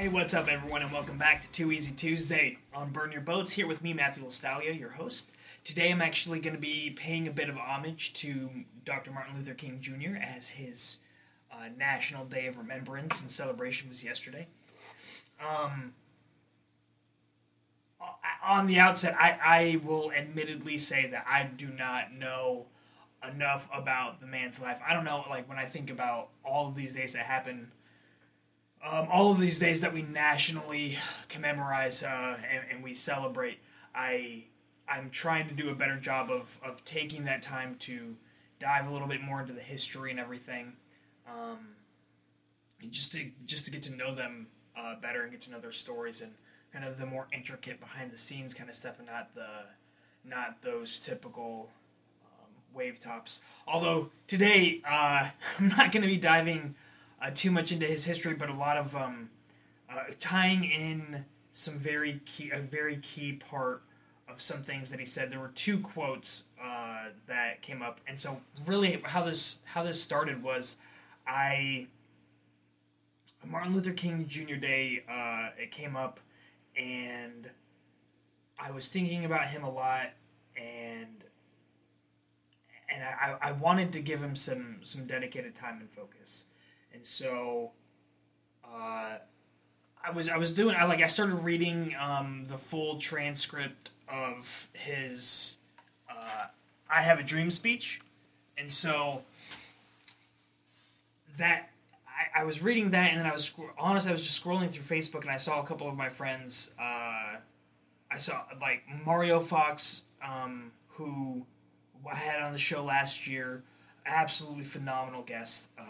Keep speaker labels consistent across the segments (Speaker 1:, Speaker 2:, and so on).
Speaker 1: Hey, what's up, everyone, and welcome back to Too Easy Tuesday on Burn Your Boats. Here with me, Matthew Lastalia, your host. Today, I'm actually going to be paying a bit of homage to Dr. Martin Luther King Jr. as his uh, National Day of Remembrance and celebration was yesterday. Um, on the outset, I, I will admittedly say that I do not know enough about the man's life. I don't know, like, when I think about all of these days that happen um, all of these days that we nationally commemorate uh, and, and, we celebrate, I I'm trying to do a better job of, of taking that time to dive a little bit more into the history and everything, um, and just to just to get to know them uh, better and get to know their stories and kind of the more intricate behind the scenes kind of stuff, and not the not those typical um, wave tops. Although today uh, I'm not going to be diving uh, too much into his history, but a lot of um, uh, tying in some very key, a very key part of some things that he said. There were two quotes uh, that came up, and so really how this how this started was, I Martin Luther King Jr. Day. Uh, it came up, and I was thinking about him a lot, and and I, I wanted to give him some some dedicated time and focus and so uh, I was I was doing I like I started reading um, the full transcript of his uh, I have a dream speech, and so that I, I was reading that, and then I was honest I was just scrolling through Facebook, and I saw a couple of my friends. Uh, I saw like Mario Fox, um, who I had on the show last year, absolutely phenomenal guest. Uh,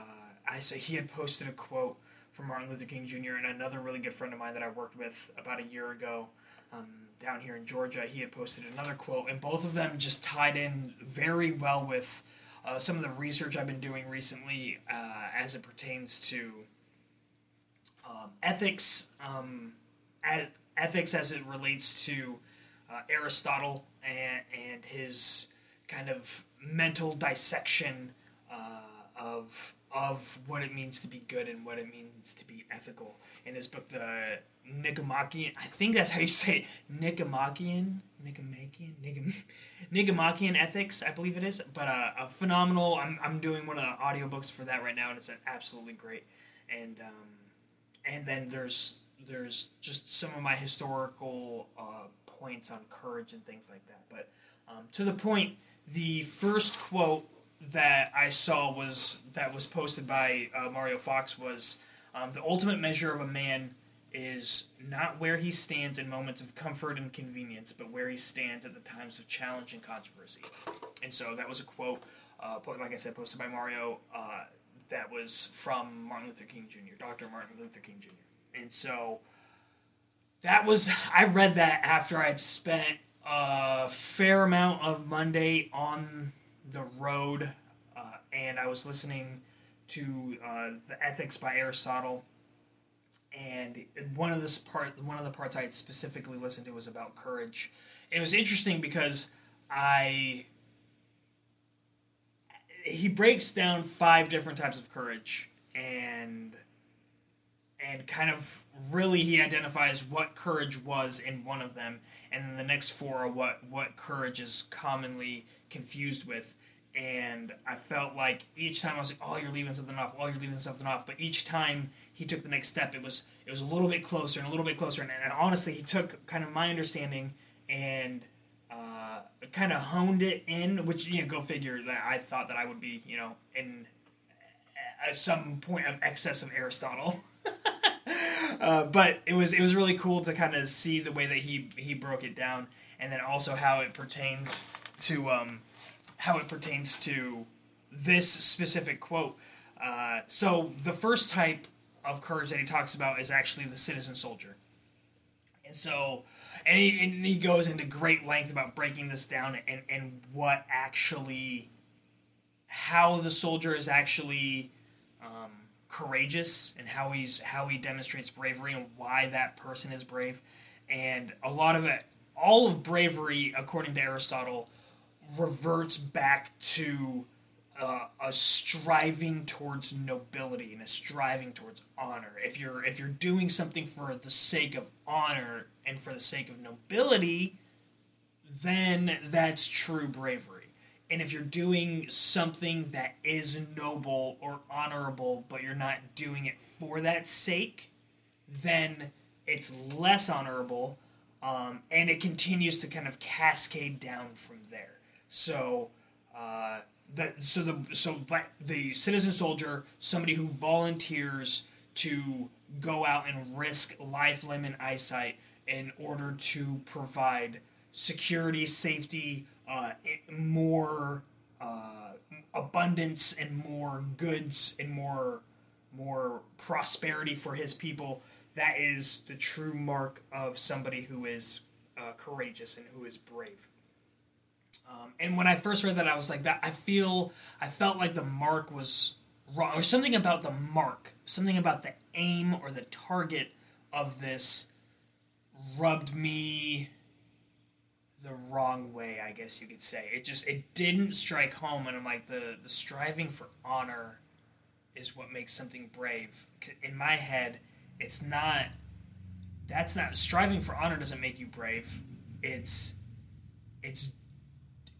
Speaker 1: I say he had posted a quote from Martin Luther King Jr. and another really good friend of mine that I worked with about a year ago um, down here in Georgia. He had posted another quote, and both of them just tied in very well with uh, some of the research I've been doing recently uh, as it pertains to um, ethics, um, as, ethics as it relates to uh, Aristotle and, and his kind of mental dissection of of what it means to be good and what it means to be ethical. In his book, the Nicomachean, I think that's how you say it, Nicomachean, Nicomachean, Nicom- Nicomachean Ethics, I believe it is. But uh, a phenomenal, I'm, I'm doing one of the audiobooks for that right now, and it's absolutely great. And um, and then there's there's just some of my historical uh, points on courage and things like that. But um, to the point, the first quote that I saw was that was posted by uh, Mario Fox was um, the ultimate measure of a man is not where he stands in moments of comfort and convenience, but where he stands at the times of challenge and controversy. And so that was a quote, uh, like I said, posted by Mario. Uh, that was from Martin Luther King Jr., Dr. Martin Luther King Jr. And so that was I read that after I'd spent a fair amount of Monday on the road, uh, and I was listening to uh, the Ethics by Aristotle. And one of this part, one of the parts I had specifically listened to was about courage. It was interesting because I he breaks down five different types of courage and and kind of really he identifies what courage was in one of them and then the next four are what what courage is commonly confused with and I felt like each time I was like, "Oh, you're leaving something off. Oh, you're leaving something off." But each time he took the next step, it was it was a little bit closer and a little bit closer. And, and honestly, he took kind of my understanding and uh, kind of honed it in. Which you know, go figure that I thought that I would be, you know, in at some point of excess of Aristotle. uh, but it was it was really cool to kind of see the way that he he broke it down, and then also how it pertains to. Um, how it pertains to this specific quote. Uh, so the first type of courage that he talks about is actually the citizen soldier. And so, and he, and he goes into great length about breaking this down and, and what actually, how the soldier is actually um, courageous and how he's how he demonstrates bravery and why that person is brave. And a lot of it, all of bravery, according to Aristotle, reverts back to a, a striving towards nobility and a striving towards honor. If you're if you're doing something for the sake of honor and for the sake of nobility, then that's true bravery. And if you're doing something that is noble or honorable, but you're not doing it for that sake, then it's less honorable, um, and it continues to kind of cascade down from. So, uh, that so the so the citizen soldier, somebody who volunteers to go out and risk life, limb, and eyesight in order to provide security, safety, uh, more uh, abundance, and more goods, and more more prosperity for his people. That is the true mark of somebody who is uh, courageous and who is brave. Um, and when I first read that, I was like, that I feel, I felt like the mark was wrong, or something about the mark, something about the aim or the target of this rubbed me the wrong way, I guess you could say. It just, it didn't strike home, and I'm like, the, the striving for honor is what makes something brave. In my head, it's not, that's not, striving for honor doesn't make you brave. It's, it's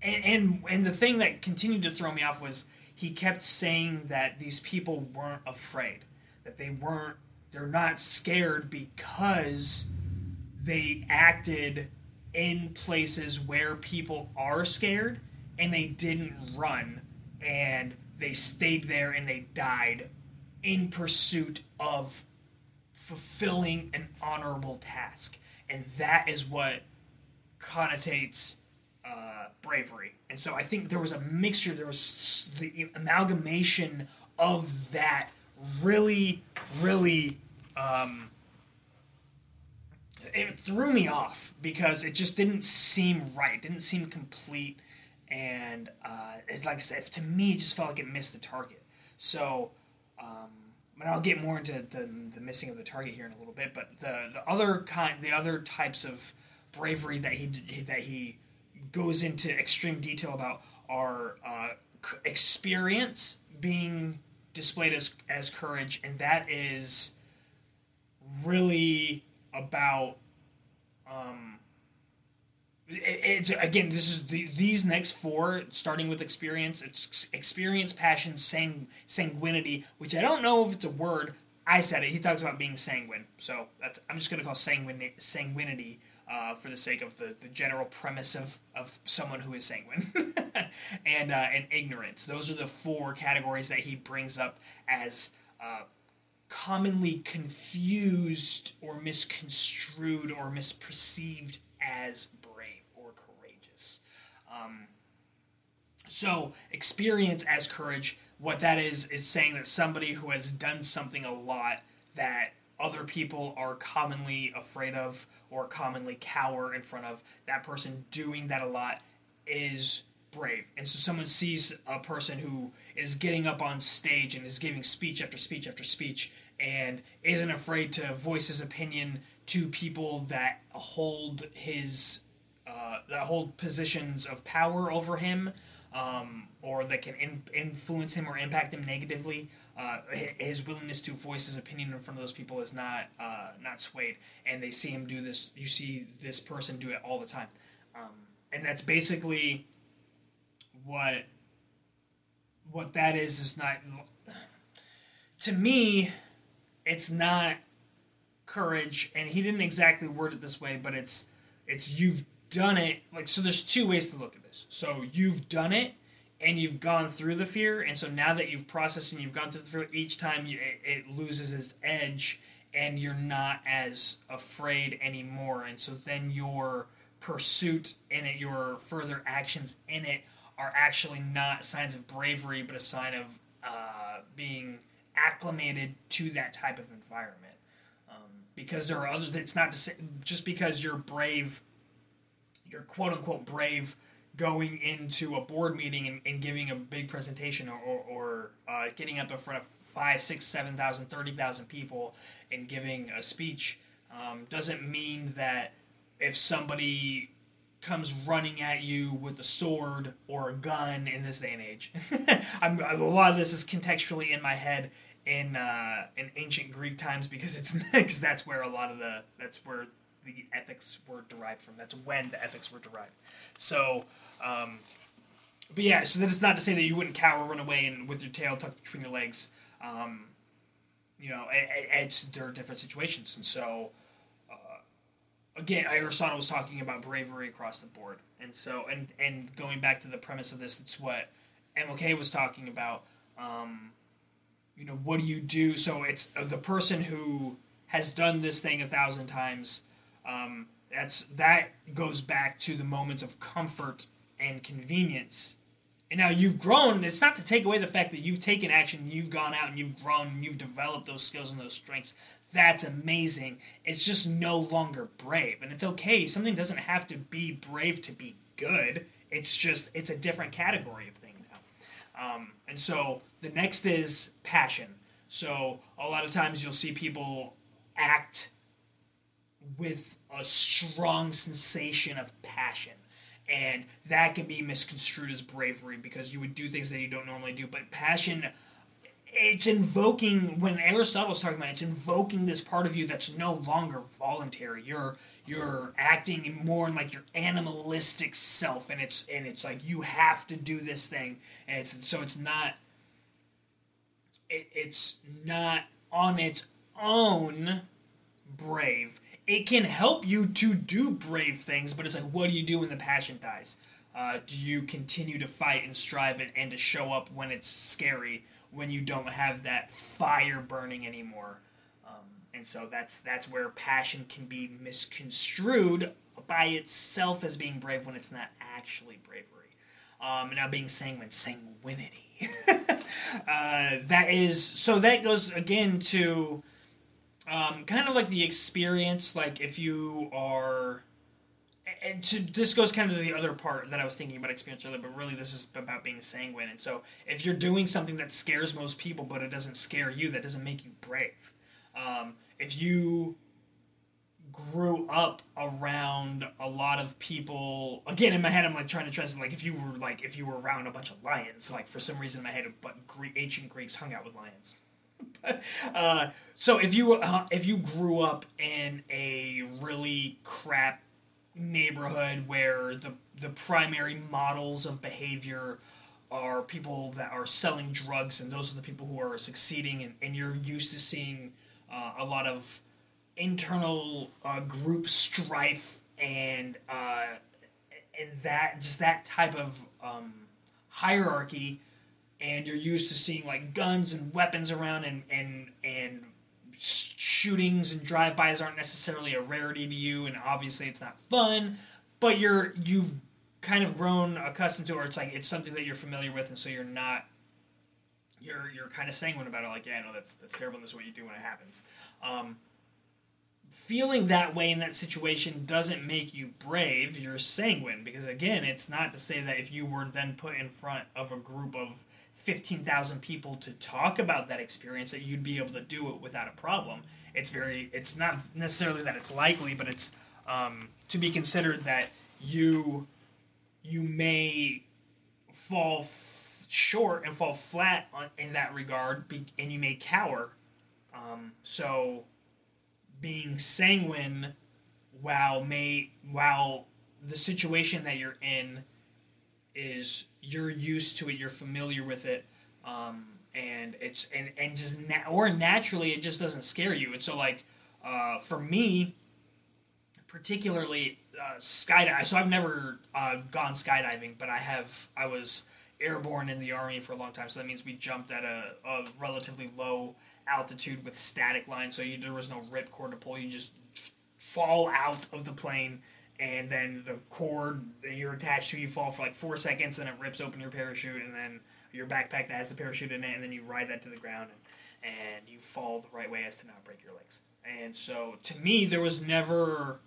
Speaker 1: and, and and the thing that continued to throw me off was he kept saying that these people weren't afraid, that they weren't, they're not scared because they acted in places where people are scared and they didn't run and they stayed there and they died in pursuit of fulfilling an honorable task. And that is what connotates uh, bravery. And so I think there was a mixture, there was the amalgamation of that really, really. Um, it threw me off because it just didn't seem right, it didn't seem complete, and uh, it, like I said, to me, it just felt like it missed the target. So, um, but I'll get more into the, the missing of the target here in a little bit. But the the other kind, the other types of bravery that he that he goes into extreme detail about our uh, experience being displayed as, as courage, and that is really about. Um, it, it's again, this is the, these next four, starting with experience. It's experience, passion, sang, sanguinity, which I don't know if it's a word. I said it. He talks about being sanguine, so I'm just going to call sanguine, sanguinity uh, for the sake of the, the general premise of, of someone who is sanguine and uh, and ignorance. Those are the four categories that he brings up as uh, commonly confused or misconstrued or misperceived as brave or courageous. Um, so experience as courage, what that is is saying that somebody who has done something a lot that other people are commonly afraid of or commonly cower in front of, that person doing that a lot is brave. And so someone sees a person who is getting up on stage and is giving speech after speech after speech and isn't afraid to voice his opinion to people that hold his uh, that hold positions of power over him um, or that can in- influence him or impact him negatively uh, his willingness to voice his opinion in front of those people is not uh, not swayed, and they see him do this. You see this person do it all the time, um, and that's basically what what that is. Is not to me, it's not courage, and he didn't exactly word it this way, but it's it's you've done it. Like so, there's two ways to look at So you've done it and you've gone through the fear, and so now that you've processed and you've gone through the fear, each time you, it, it loses its edge, and you're not as afraid anymore, and so then your pursuit in it, your further actions in it, are actually not signs of bravery, but a sign of uh, being acclimated to that type of environment. Um, because there are other, it's not to say, just because you're brave, you're quote unquote brave going into a board meeting and, and giving a big presentation or, or, or uh, getting up in front of five, six, seven thousand, thirty thousand people and giving a speech um, doesn't mean that if somebody comes running at you with a sword or a gun in this day and age. A lot of this is contextually in my head in uh, in ancient Greek times because it's because that's where a lot of the that's where the ethics were derived from. That's when the ethics were derived. So, um, but yeah, so that is not to say that you wouldn't cower, run away, and with your tail tucked between your legs. Um, you know, it, it, it's there are different situations, and so again, Aristotle was talking about bravery across the board, and so and and going back to the premise of this, it's what MLK was talking about. Um, you know, what do you do? So it's the person who has done this thing a thousand times. Um, that's that goes back to the moments of comfort and convenience. And now you've grown. It's not to take away the fact that you've taken action, you've gone out and you've grown, and you've developed those skills and those strengths that's amazing. It's just no longer brave. And it's okay. Something doesn't have to be brave to be good. It's just, it's a different category of thing now. Um, and so the next is passion. So a lot of times you'll see people act with a strong sensation of passion. And that can be misconstrued as bravery because you would do things that you don't normally do. But passion it's invoking when Aristotle's talking about it, it's invoking this part of you that's no longer voluntary. You're you're acting more in like your animalistic self, and it's and it's like you have to do this thing, and it's so it's not it, it's not on its own brave. It can help you to do brave things, but it's like, what do you do when the passion dies? Uh, do you continue to fight and strive and, and to show up when it's scary? when you don't have that fire burning anymore. Um, and so that's that's where passion can be misconstrued by itself as being brave when it's not actually bravery. Um, now being sanguine, sanguinity. uh, that is so that goes again to um, kind of like the experience. Like if you are and to, this goes kind of to the other part that I was thinking about experience earlier, but really this is about being sanguine. And so, if you're doing something that scares most people, but it doesn't scare you, that doesn't make you brave. Um, if you grew up around a lot of people, again in my head, I'm like trying to translate. Like if you were like if you were around a bunch of lions, like for some reason in my head, but ancient Greeks hung out with lions. Uh, so if you uh, if you grew up in a really crap neighborhood where the the primary models of behavior are people that are selling drugs and those are the people who are succeeding and, and you're used to seeing uh, a lot of internal uh, group strife and uh, and that just that type of um, hierarchy and you're used to seeing like guns and weapons around and and and shootings and drive-bys aren't necessarily a rarity to you, and obviously it's not fun, but you're you've kind of grown accustomed to, or it's like it's something that you're familiar with, and so you're not you're you're kind of sanguine about it. Like, yeah, no, that's that's terrible. And this is what you do when it happens. Um, feeling that way in that situation doesn't make you brave. You're sanguine because again, it's not to say that if you were then put in front of a group of 15,000 people to talk about that experience that you'd be able to do it without a problem. It's very, it's not necessarily that it's likely, but it's um, to be considered that you you may fall f- short and fall flat on, in that regard, be, and you may cower. Um, so, being sanguine, while may while the situation that you're in is you're used to it, you're familiar with it, um, and it's and and just na- or naturally it just doesn't scare you. And so like uh, for me, particularly uh, skydiving. So I've never uh, gone skydiving, but I have. I was airborne in the army for a long time, so that means we jumped at a, a relatively low altitude with static lines. So you, there was no rip cord to pull. You just fall out of the plane and then the cord that you're attached to, you fall for like four seconds, and it rips open your parachute, and then your backpack that has the parachute in it, and then you ride that to the ground, and, and you fall the right way as to not break your legs. And so, to me, there was never,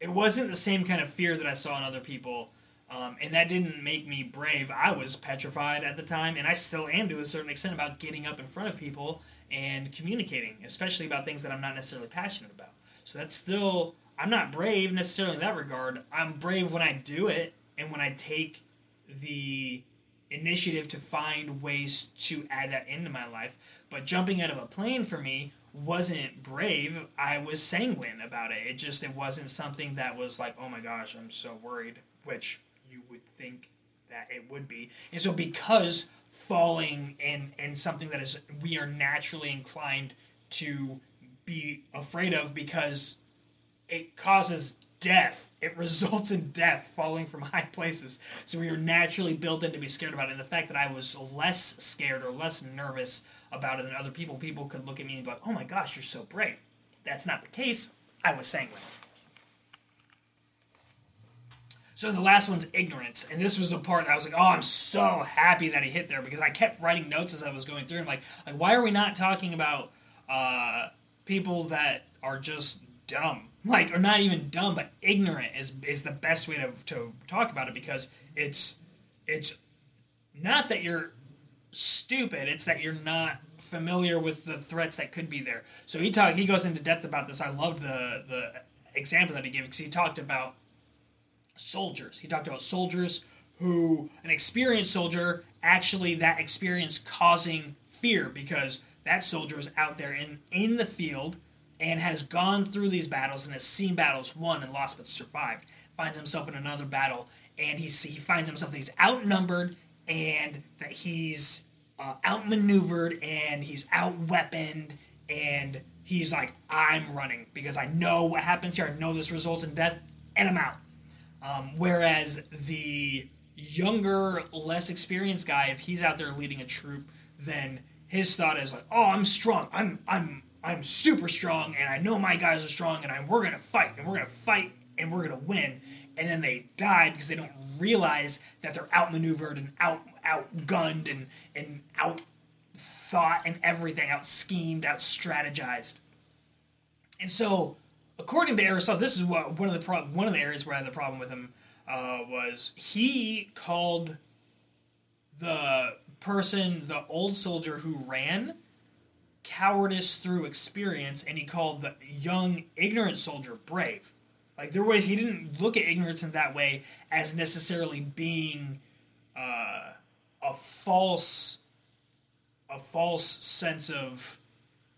Speaker 1: it wasn't the same kind of fear that I saw in other people, um, and that didn't make me brave. I was petrified at the time, and I still am to a certain extent about getting up in front of people and communicating, especially about things that I'm not necessarily passionate about. So that's still I'm not brave necessarily in that regard. I'm brave when I do it and when I take the initiative to find ways to add that into my life. But jumping out of a plane for me wasn't brave. I was sanguine about it. It just it wasn't something that was like, oh my gosh, I'm so worried, which you would think that it would be. And so because falling and and something that is we are naturally inclined to be afraid of because it causes death. It results in death falling from high places. So we are naturally built in to be scared about it. And the fact that I was less scared or less nervous about it than other people, people could look at me and be like, oh my gosh, you're so brave. That's not the case. I was sanguine. So the last one's ignorance, and this was a part that I was like, "Oh, I'm so happy that he hit there," because I kept writing notes as I was going through. And like, like why are we not talking about uh, people that are just dumb, like, or not even dumb, but ignorant is is the best way to to talk about it because it's it's not that you're stupid; it's that you're not familiar with the threats that could be there. So he talk he goes into depth about this. I love the the example that he gave because he talked about soldiers. He talked about soldiers who, an experienced soldier, actually that experience causing fear because that soldier is out there in, in the field and has gone through these battles and has seen battles won and lost but survived. Finds himself in another battle and he, he finds himself that he's outnumbered and that he's uh, outmaneuvered and he's outweaponed and he's like, I'm running because I know what happens here. I know this results in death and I'm out. Um, whereas the younger, less experienced guy, if he's out there leading a troop, then his thought is like, "Oh, I'm strong. I'm I'm I'm super strong, and I know my guys are strong, and I, we're gonna fight, and we're gonna fight, and we're gonna win." And then they die because they don't realize that they're outmaneuvered and out outgunned and and out thought and everything, out schemed, out strategized. And so according to Aristotle, this is what one of the pro- one of the areas where I had the problem with him uh, was he called the person, the old soldier who ran, cowardice through experience, and he called the young ignorant soldier brave. Like there was, he didn't look at ignorance in that way as necessarily being uh, a false, a false sense of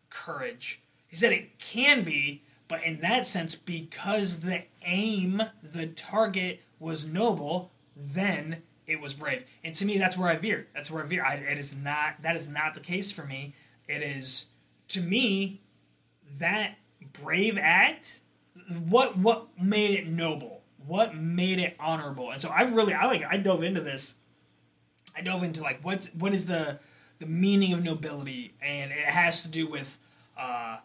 Speaker 1: courage. He said it can be, but in that sense, because the aim, the target was noble, then it was brave. And to me, that's where I veer. That's where I veer. I, it is not. That is not the case for me. It is to me that brave act. What what made it noble? What made it honorable? And so I really I like I dove into this. I dove into like what what is the the meaning of nobility, and it has to do with. Uh,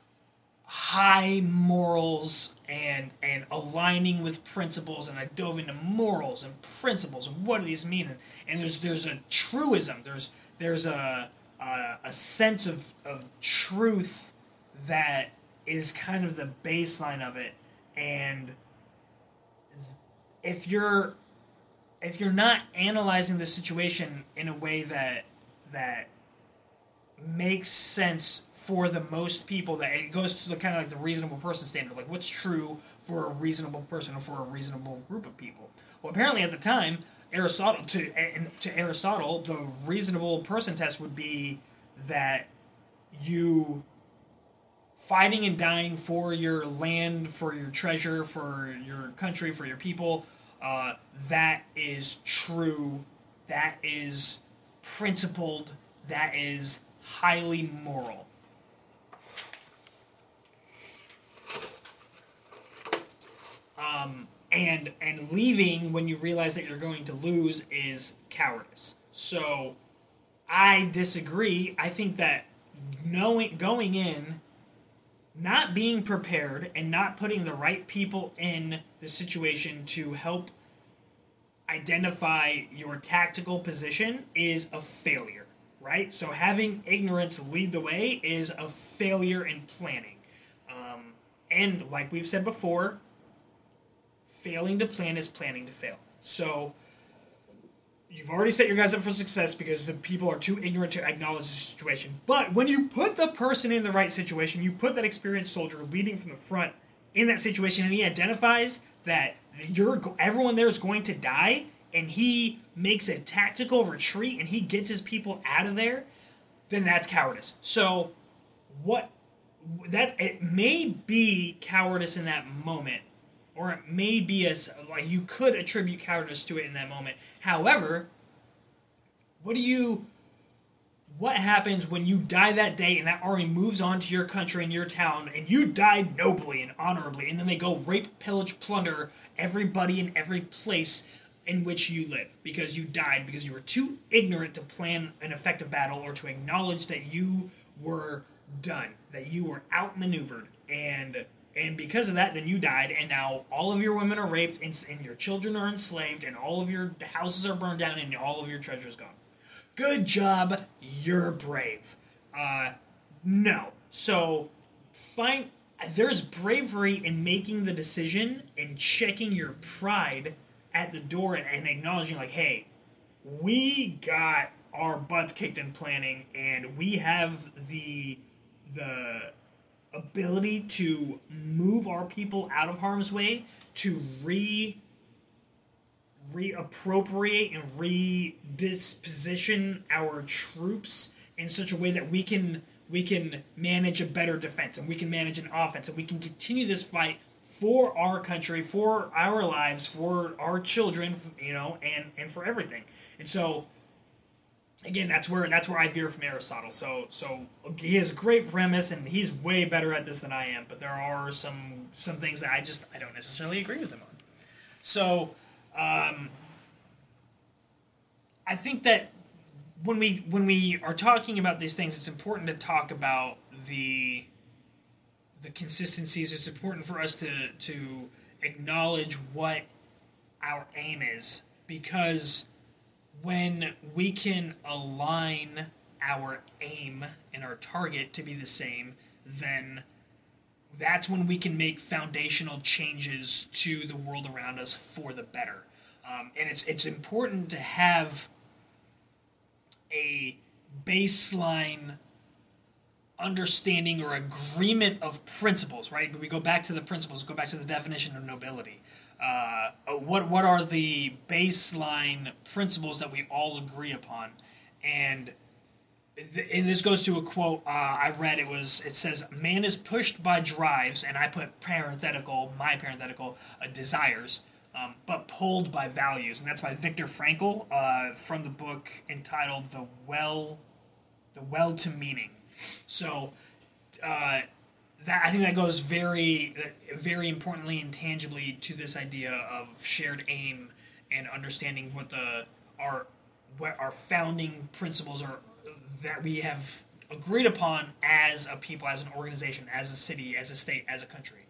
Speaker 1: high morals and and aligning with principles and I dove into morals and principles and what do these mean and, and there's there's a truism there's there's a a, a sense of, of truth that is kind of the baseline of it. And if you're if you're not analyzing the situation in a way that that makes sense for the most people that it goes to the kind of like the reasonable person standard like what's true for a reasonable person or for a reasonable group of people? Well apparently at the time aristotle to to aristotle the reasonable person test would be that you fighting and dying for your land for your treasure for your country for your people uh, that is true. That is principled. That is highly moral. Um, and and leaving when you realize that you're going to lose is cowardice. So I disagree. I think that knowing going in not being prepared and not putting the right people in the situation to help identify your tactical position is a failure, right? So having ignorance lead the way is a failure in planning. Um, and like we've said before, failing to plan is planning to fail. So you've already set your guys up for success because the people are too ignorant to acknowledge the situation. But when you put the person in the right situation, you put that experienced soldier leading from the front in that situation and he identifies that you're everyone there is going to die and he makes a tactical retreat and he gets his people out of there, then that's cowardice. So what that it may be cowardice in that moment or it may be as like you could attribute cowardice to it in that moment. However, what do you what happens when you die that day and that army moves on to your country and your town and you died nobly and honorably and then they go rape, pillage, plunder everybody in every place in which you live because you died because you were too ignorant to plan an effective battle or to acknowledge that you were done, that you were outmaneuvered and and because of that then you died and now all of your women are raped and, and your children are enslaved and all of your houses are burned down and all of your treasures gone Good job, you're brave. Uh, no. So, find there's bravery in making the decision and checking your pride at the door and, and acknowledging, like, hey, we got our butts kicked in planning, and we have the the ability to move our people out of harm's way to re reappropriate and redisposition our troops in such a way that we can we can manage a better defense and we can manage an offense and we can continue this fight for our country, for our lives, for our children, you know, and and for everything. And so again, that's where that's where I veer from Aristotle. So so he has a great premise and he's way better at this than I am, but there are some some things that I just I don't necessarily agree with him on. So um, I think that when we when we are talking about these things, it's important to talk about the the consistencies. It's important for us to to acknowledge what our aim is because when we can align our aim and our target to be the same, then that's when we can make foundational changes to the world around us for the better. Um, and it's it's important to have a baseline understanding or agreement of principles, right? We go back to the principles, go back to the definition of nobility. Uh, what what are the baseline principles that we all agree upon? And and this goes to a quote uh, I read. It was it says, "Man is pushed by drives," and I put parenthetical, my parenthetical uh, desires, um, but pulled by values, and that's by Viktor Frankl uh, from the book entitled "The Will, The Will to Meaning." So, uh, that I think that goes very, very importantly and tangibly to this idea of shared aim and understanding what the our what our founding principles are that we have agreed upon as a people, as an organization, as a city, as a state, as a country.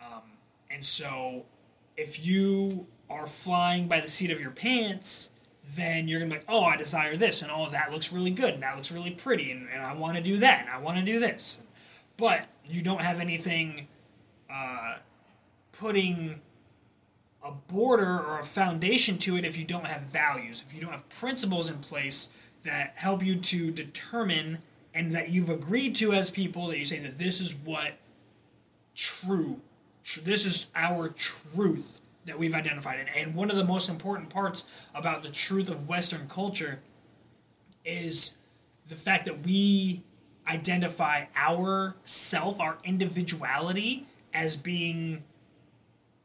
Speaker 1: Um, and so, if you are flying by the seat of your pants, then you're gonna be like, oh, I desire this, and all oh, that looks really good, and that looks really pretty, and, and I want to do that, and I want to do this. But you don't have anything uh, putting a border or a foundation to it if you don't have values, if you don't have principles in place that help you to determine and that you've agreed to as people that you say that this is what true, tr- this is our truth that we've identified. And, and one of the most important parts about the truth of Western culture is the fact that we identify our self, our individuality, as being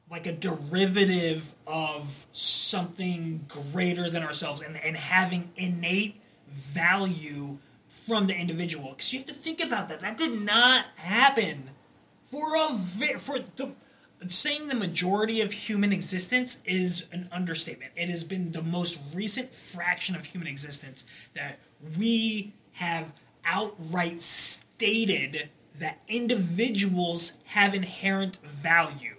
Speaker 1: like a derivative of something greater than ourselves and, and having innate value from the individual. Because you have to think about that. That did not happen for a for the saying the majority of human existence is an understatement. It has been the most recent fraction of human existence that we have outright stated that individuals have inherent value.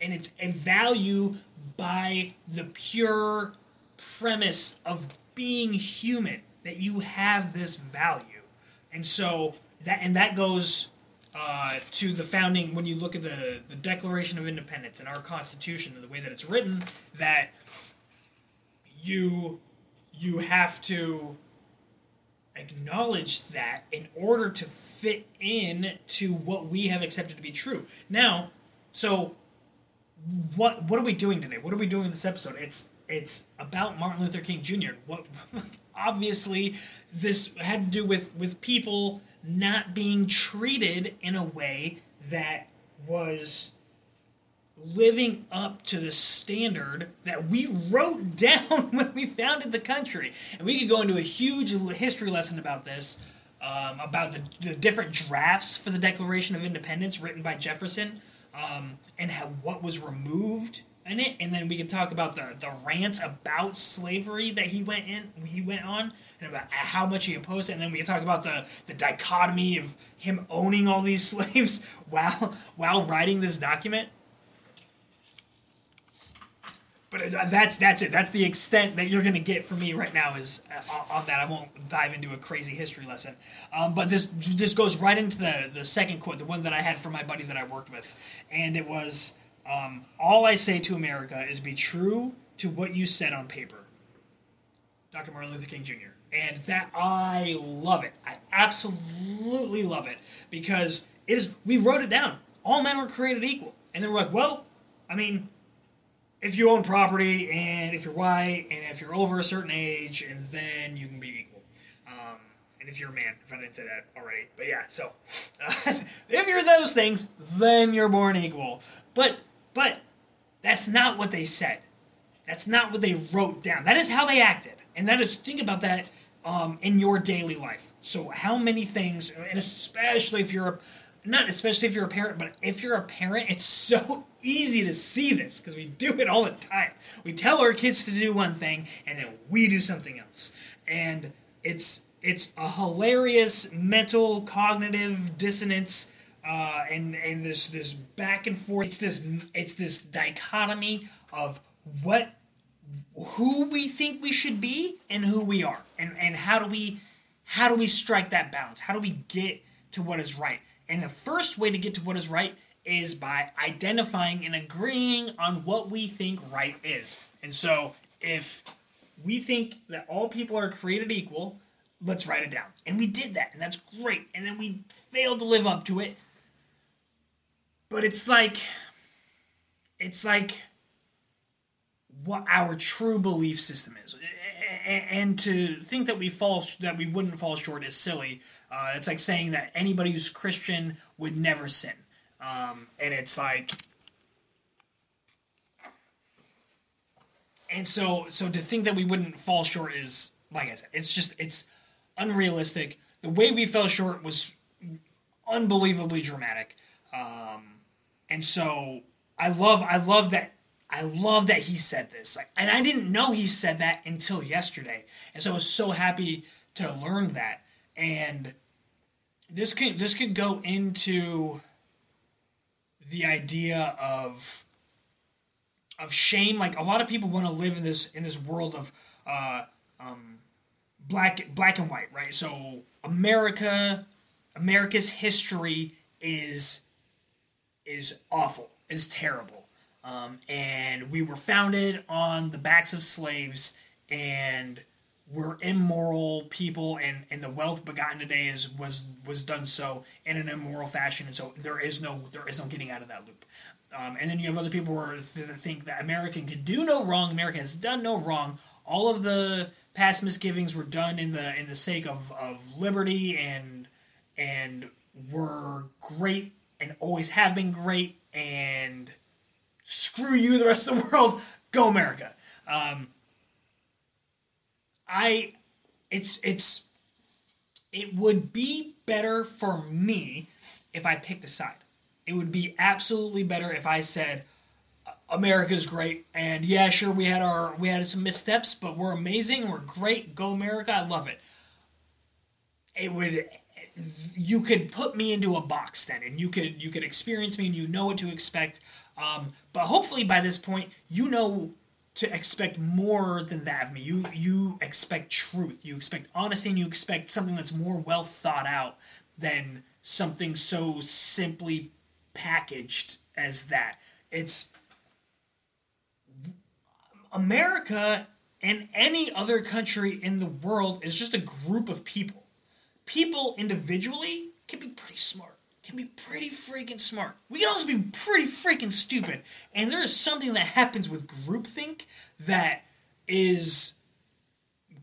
Speaker 1: And it's a value by the pure premise of being human that you have this value. And so that and that goes uh, to the founding when you look at the, the Declaration of Independence and our Constitution and the way that it's written, that you you have to acknowledge that in order to fit in to what we have accepted to be true. Now, so what what are we doing today? What are we doing in this episode? It's it's about Martin Luther King Jr. What obviously this had to do with with people not being treated in a way that was living up to the standard that we wrote down when we founded the country. And we could go into a huge history lesson about this, um, about the, the, different drafts for the Declaration of Independence written by Jefferson, um, and how what was removed in it. And then we could talk about the, the rants about slavery that he went in he went on and about how much he opposed it. And then we could talk about the, the dichotomy of him owning all these slaves while while writing this document. But uh, that's that's it. That's the extent that you're going to get from me right now is uh, on that. I won't dive into a crazy history lesson. Um, but this this goes right into the the second quote, the one that I had from my buddy that I worked with, and it was, um, "All I say to America is be true to what you said on paper." Dr. Martin Luther King Jr. And that I love it. I absolutely love it because it is. We wrote it down. All men were created equal, and then we're like, well, I mean if you own property and if you're white and if you're over a certain age, and then you can be equal. Um, and if you're a man, if I didn't say that already, but yeah. So uh, if you're those things, then you're born equal. But but that's not what they said. That's not what they wrote down. That is how they acted, and that is think about that um, in your daily life. So how many things, and especially if you're a not especially if you're a parent, but if you're a parent, it's so easy to see this because we do it all the time. We tell our kids to do one thing and then we do something else. And it's it's a hilarious mental cognitive dissonance uh, and and this this back and forth. It's this it's this dichotomy of what who we think we should be and who we are, and and how do we how do we strike that balance? How do we get to what is right? And the first way to get to what is right is by identifying and agreeing on what we think right is. And so if we think that all people are created equal, let's write it down. And we did that, and that's great. And then we failed to live up to it. But it's like it's like what our true belief system is and to think that we fall that we wouldn't fall short is silly. Uh, it's like saying that anybody who's Christian would never sin, um, and it's like, and so so to think that we wouldn't fall short is like I said, it's just it's unrealistic. The way we fell short was unbelievably dramatic, um, and so I love I love that I love that he said this. Like, and I didn't know he said that until yesterday. And so I was so happy to learn that. And this could this could go into the idea of of shame. Like a lot of people want to live in this in this world of uh, um, black black and white, right? So America, America's history is is awful, is terrible um, and we were founded on the backs of slaves, and we're immoral people, and, and the wealth begotten today is was was done so in an immoral fashion, and so there is no there is no getting out of that loop. Um, and then you have other people who think that America can do no wrong. America has done no wrong. All of the past misgivings were done in the in the sake of, of liberty and and were great and always have been great and screw you, the rest of the world, go America. Um, I, it's it's, it would be better for me if I picked a side. It would be absolutely better if I said, America's great, and yeah, sure, we had our we had some missteps, but we're amazing, we're great, go America, I love it. It would you could put me into a box then and you could you could experience me and you know what to expect um, but hopefully by this point you know to expect more than that of me. You you expect truth. You expect honesty and you expect something that's more well thought out than something so simply packaged as that. It's america and any other country in the world is just a group of people. People individually can be pretty smart, can be pretty freaking smart. We can also be pretty freaking stupid. And there is something that happens with groupthink that is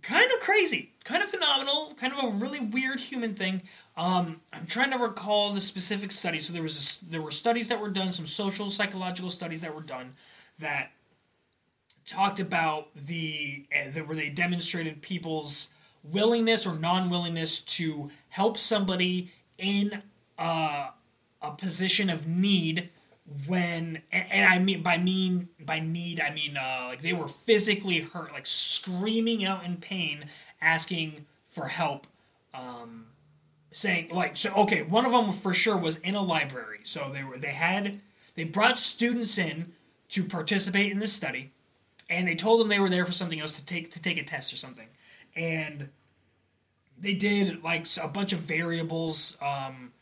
Speaker 1: kind of crazy, kind of phenomenal, kind of a really weird human thing. Um, I'm trying to recall the specific study. So there was a, there were studies that were done, some social psychological studies that were done that talked about the uh, where they demonstrated people's willingness or non-willingness to help somebody in uh, a position of need when and, I mean by mean by need I mean uh, like they were physically hurt like screaming out in pain asking for help um, saying like so okay one of them for sure was in a library. So they were they had they brought students in to participate in this study and they told them they were there for something else to take to take a test or something. And they did like a bunch of variables um,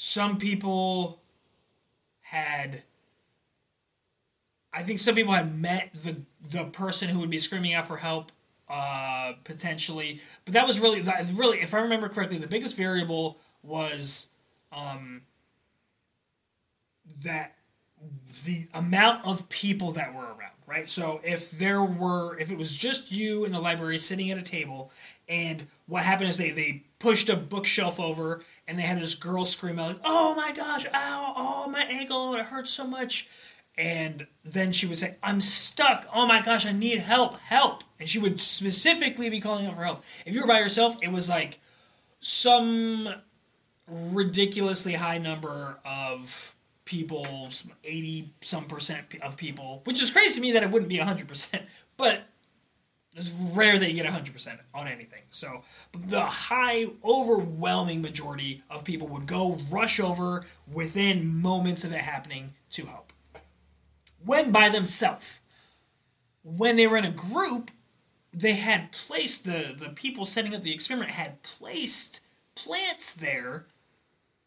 Speaker 1: some people had I think some people had met the the person who would be screaming out for help uh, potentially, but that was really really if I remember correctly, the biggest variable was um, that the amount of people that were around, right? So if there were if it was just you in the library sitting at a table and what happened is they they pushed a bookshelf over and they had this girl scream out like, "Oh my gosh, ow, oh my ankle, it hurts so much." And then she would say, "I'm stuck. Oh my gosh, I need help, help." And she would specifically be calling out for help. If you were by yourself, it was like some ridiculously high number of people, 80 some percent of people, which is crazy to me that it wouldn't be 100%, but it's rare that you get 100% on anything. So the high, overwhelming majority of people would go rush over within moments of it happening to help. When by themselves. When they were in a group, they had placed, the, the people setting up the experiment had placed plants there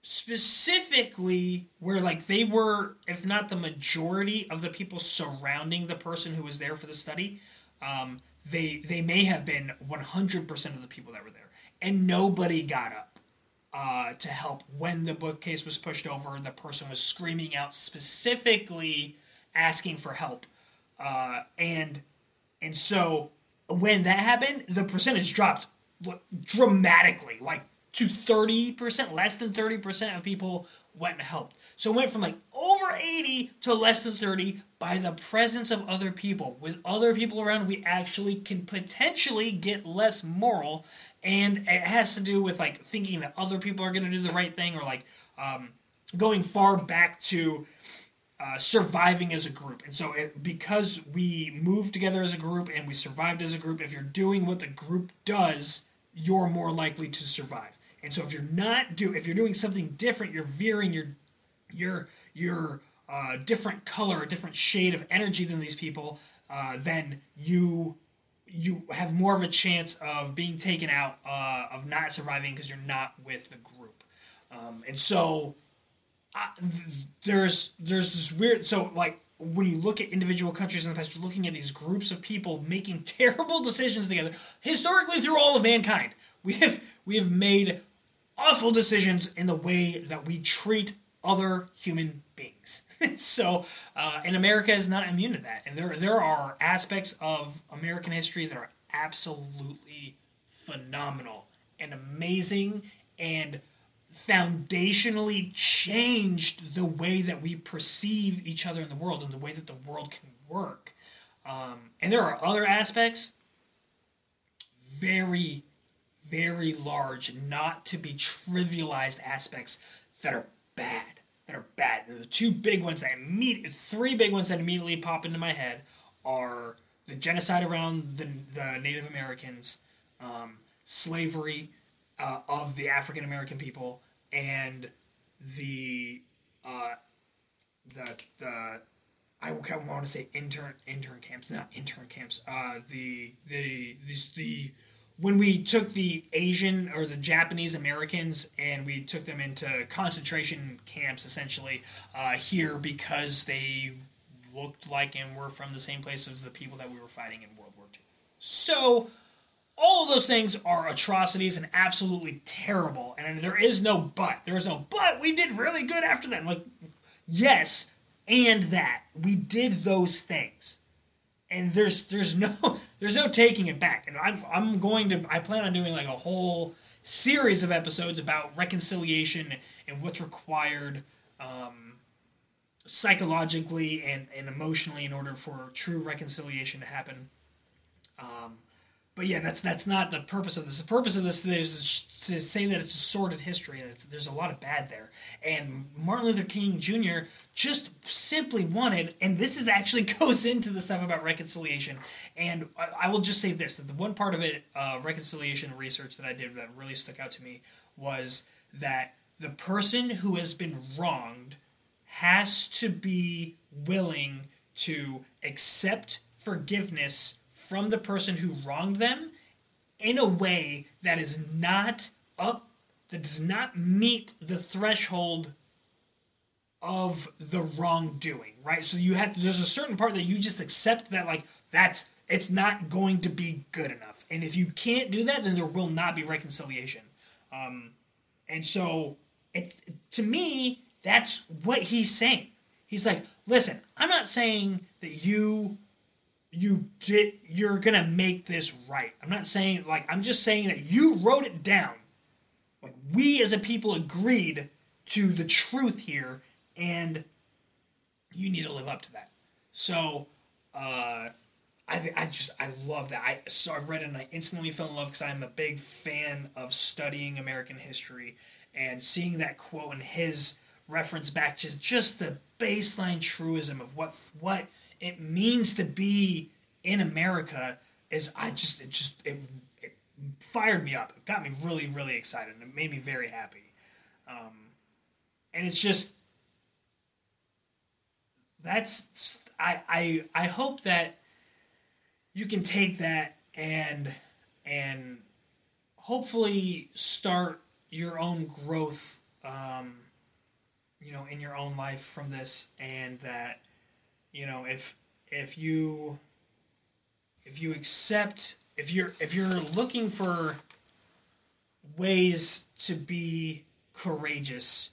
Speaker 1: specifically where like they were if not the majority of the people surrounding the person who was there for the study um, they they may have been 100% of the people that were there. And nobody got up uh, to help when the bookcase was pushed over and the person was screaming out specifically asking for help. Uh, and and so when that happened the percentage dropped dramatically. Like to 30% less than 30% of people went and helped so it went from like over 80 to less than 30 by the presence of other people. With other people around, we actually can potentially get less moral, and it has to do with like thinking that other people are going to do the right thing, or like um, going far back to uh, surviving as a group. And so, it, because we moved together as a group and we survived as a group, if you're doing what the group does, you're more likely to survive. And so, if you're not do if you're doing something different, you're veering, you're your your uh, different color, different shade of energy than these people, uh, then you you have more of a chance of being taken out, uh, of not surviving because you're not with the group. Um, and so there's there's this weird so like when you look at individual countries in the past, you're looking at these groups of people making terrible decisions together. Historically, through all of mankind, we have we have made awful decisions in the way that we treat other human beings. so, uh, and America is not immune to that. And there, there are aspects of American history that are absolutely phenomenal and amazing and foundationally changed the way that we perceive each other in the world and the way that the world can work. Um, and there are other aspects, very, very large, not to be trivialized aspects that are bad. That are bad. The two big ones that immediately, three big ones that immediately pop into my head are the genocide around the, the Native Americans, um, slavery uh, of the African American people, and the uh, the the I want to say intern intern camps, not intern camps. Uh, the the the, the when we took the Asian or the Japanese Americans and we took them into concentration camps essentially uh, here because they looked like and were from the same place as the people that we were fighting in World War II. So all of those things are atrocities and absolutely terrible. And there is no but. There is no but. We did really good after that. Like, yes, and that we did those things, and there's there's no there's no taking it back. And I'm I'm going to I plan on doing like a whole series of episodes about reconciliation and what's required. Um, psychologically and, and emotionally in order for true reconciliation to happen. Um, but yeah, that's that's not the purpose of this. The purpose of this is to say that it's a sordid history and there's a lot of bad there. And Martin Luther King Jr. just simply wanted, and this is actually goes into the stuff about reconciliation. And I, I will just say this: that the one part of it, uh, reconciliation research that I did that really stuck out to me was that the person who has been wronged has to be willing to accept forgiveness from the person who wronged them in a way that is not up that does not meet the threshold of the wrongdoing right? So you have there's a certain part that you just accept that like that's it's not going to be good enough. And if you can't do that then there will not be reconciliation. Um, and so it to me that's what he's saying. He's like listen i'm not saying that you you did you're gonna make this right. I'm not saying like i'm just saying that you wrote it down. Like we as a people agreed to the truth here and you need to live up to that so uh I, I just I love that I so I read it and I instantly fell in love because I'm a big fan of studying American history and seeing that quote and his reference back to just the baseline truism of what what it means to be in America is I just it just it, it fired me up. It got me really really excited. And it made me very happy. Um, and it's just that's I I I hope that you can take that and and hopefully start your own growth um, you know in your own life from this and that you know if if you if you accept if you're if you're looking for ways to be courageous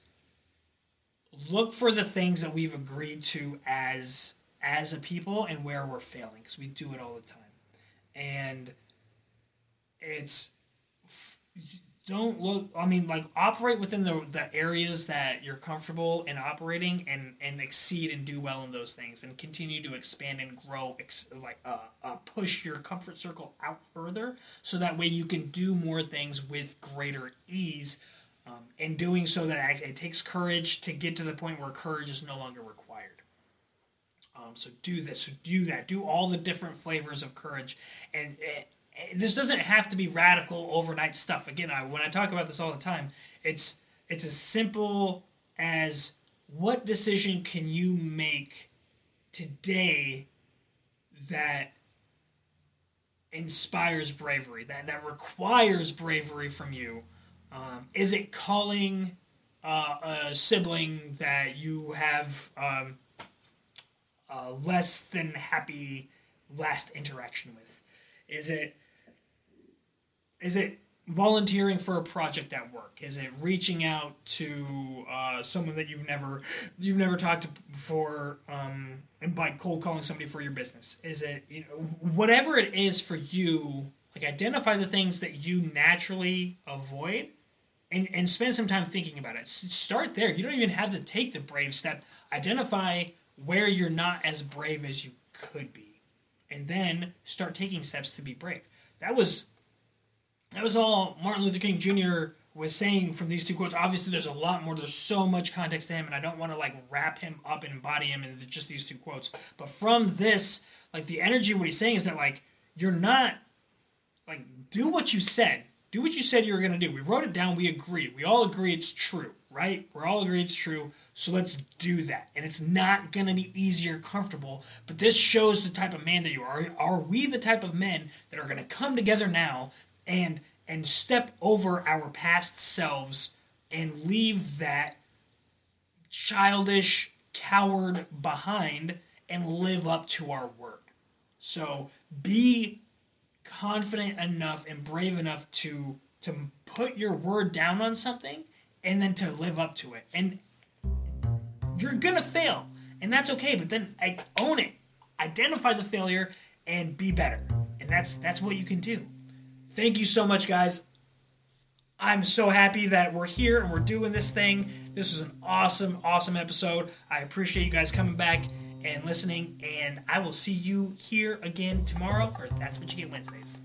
Speaker 1: look for the things that we've agreed to as as a people and where we're failing because we do it all the time. And it's don't look i mean like operate within the, the areas that you're comfortable in operating and and exceed and do well in those things and continue to expand and grow ex, like uh, uh, push your comfort circle out further so that way you can do more things with greater ease um, and doing so that it takes courage to get to the point where courage is no longer required um, so do this so do that do all the different flavors of courage and, this doesn't have to be radical overnight stuff. Again, I, when I talk about this all the time, it's it's as simple as what decision can you make today that inspires bravery, that, that requires bravery from you? Um, is it calling uh, a sibling that you have um, a less than happy last interaction with? Is it is it volunteering for a project at work? Is it reaching out to uh, someone that you've never you've never talked to before, um, and by cold calling somebody for your business? Is it you know whatever it is for you? Like identify the things that you naturally avoid, and and spend some time thinking about it. Start there. You don't even have to take the brave step. Identify where you're not as brave as you could be, and then start taking steps to be brave. That was that was all Martin Luther King Jr. was saying from these two quotes. Obviously, there's a lot more. There's so much context to him, and I don't want to like wrap him up and embody him in just these two quotes. But from this, like the energy, what he's saying is that like you're not like do what you said. Do what you said you were gonna do. We wrote it down. We agreed. We all agree it's true, right? We're all agreed it's true. So let's do that. And it's not going to be easy or comfortable, but this shows the type of man that you are. Are we the type of men that are going to come together now and and step over our past selves and leave that childish coward behind and live up to our word. So be confident enough and brave enough to to put your word down on something and then to live up to it. And you're gonna fail, and that's okay. But then like, own it, identify the failure, and be better. And that's that's what you can do. Thank you so much, guys. I'm so happy that we're here and we're doing this thing. This was an awesome, awesome episode. I appreciate you guys coming back and listening, and I will see you here again tomorrow, or that's what you get Wednesdays.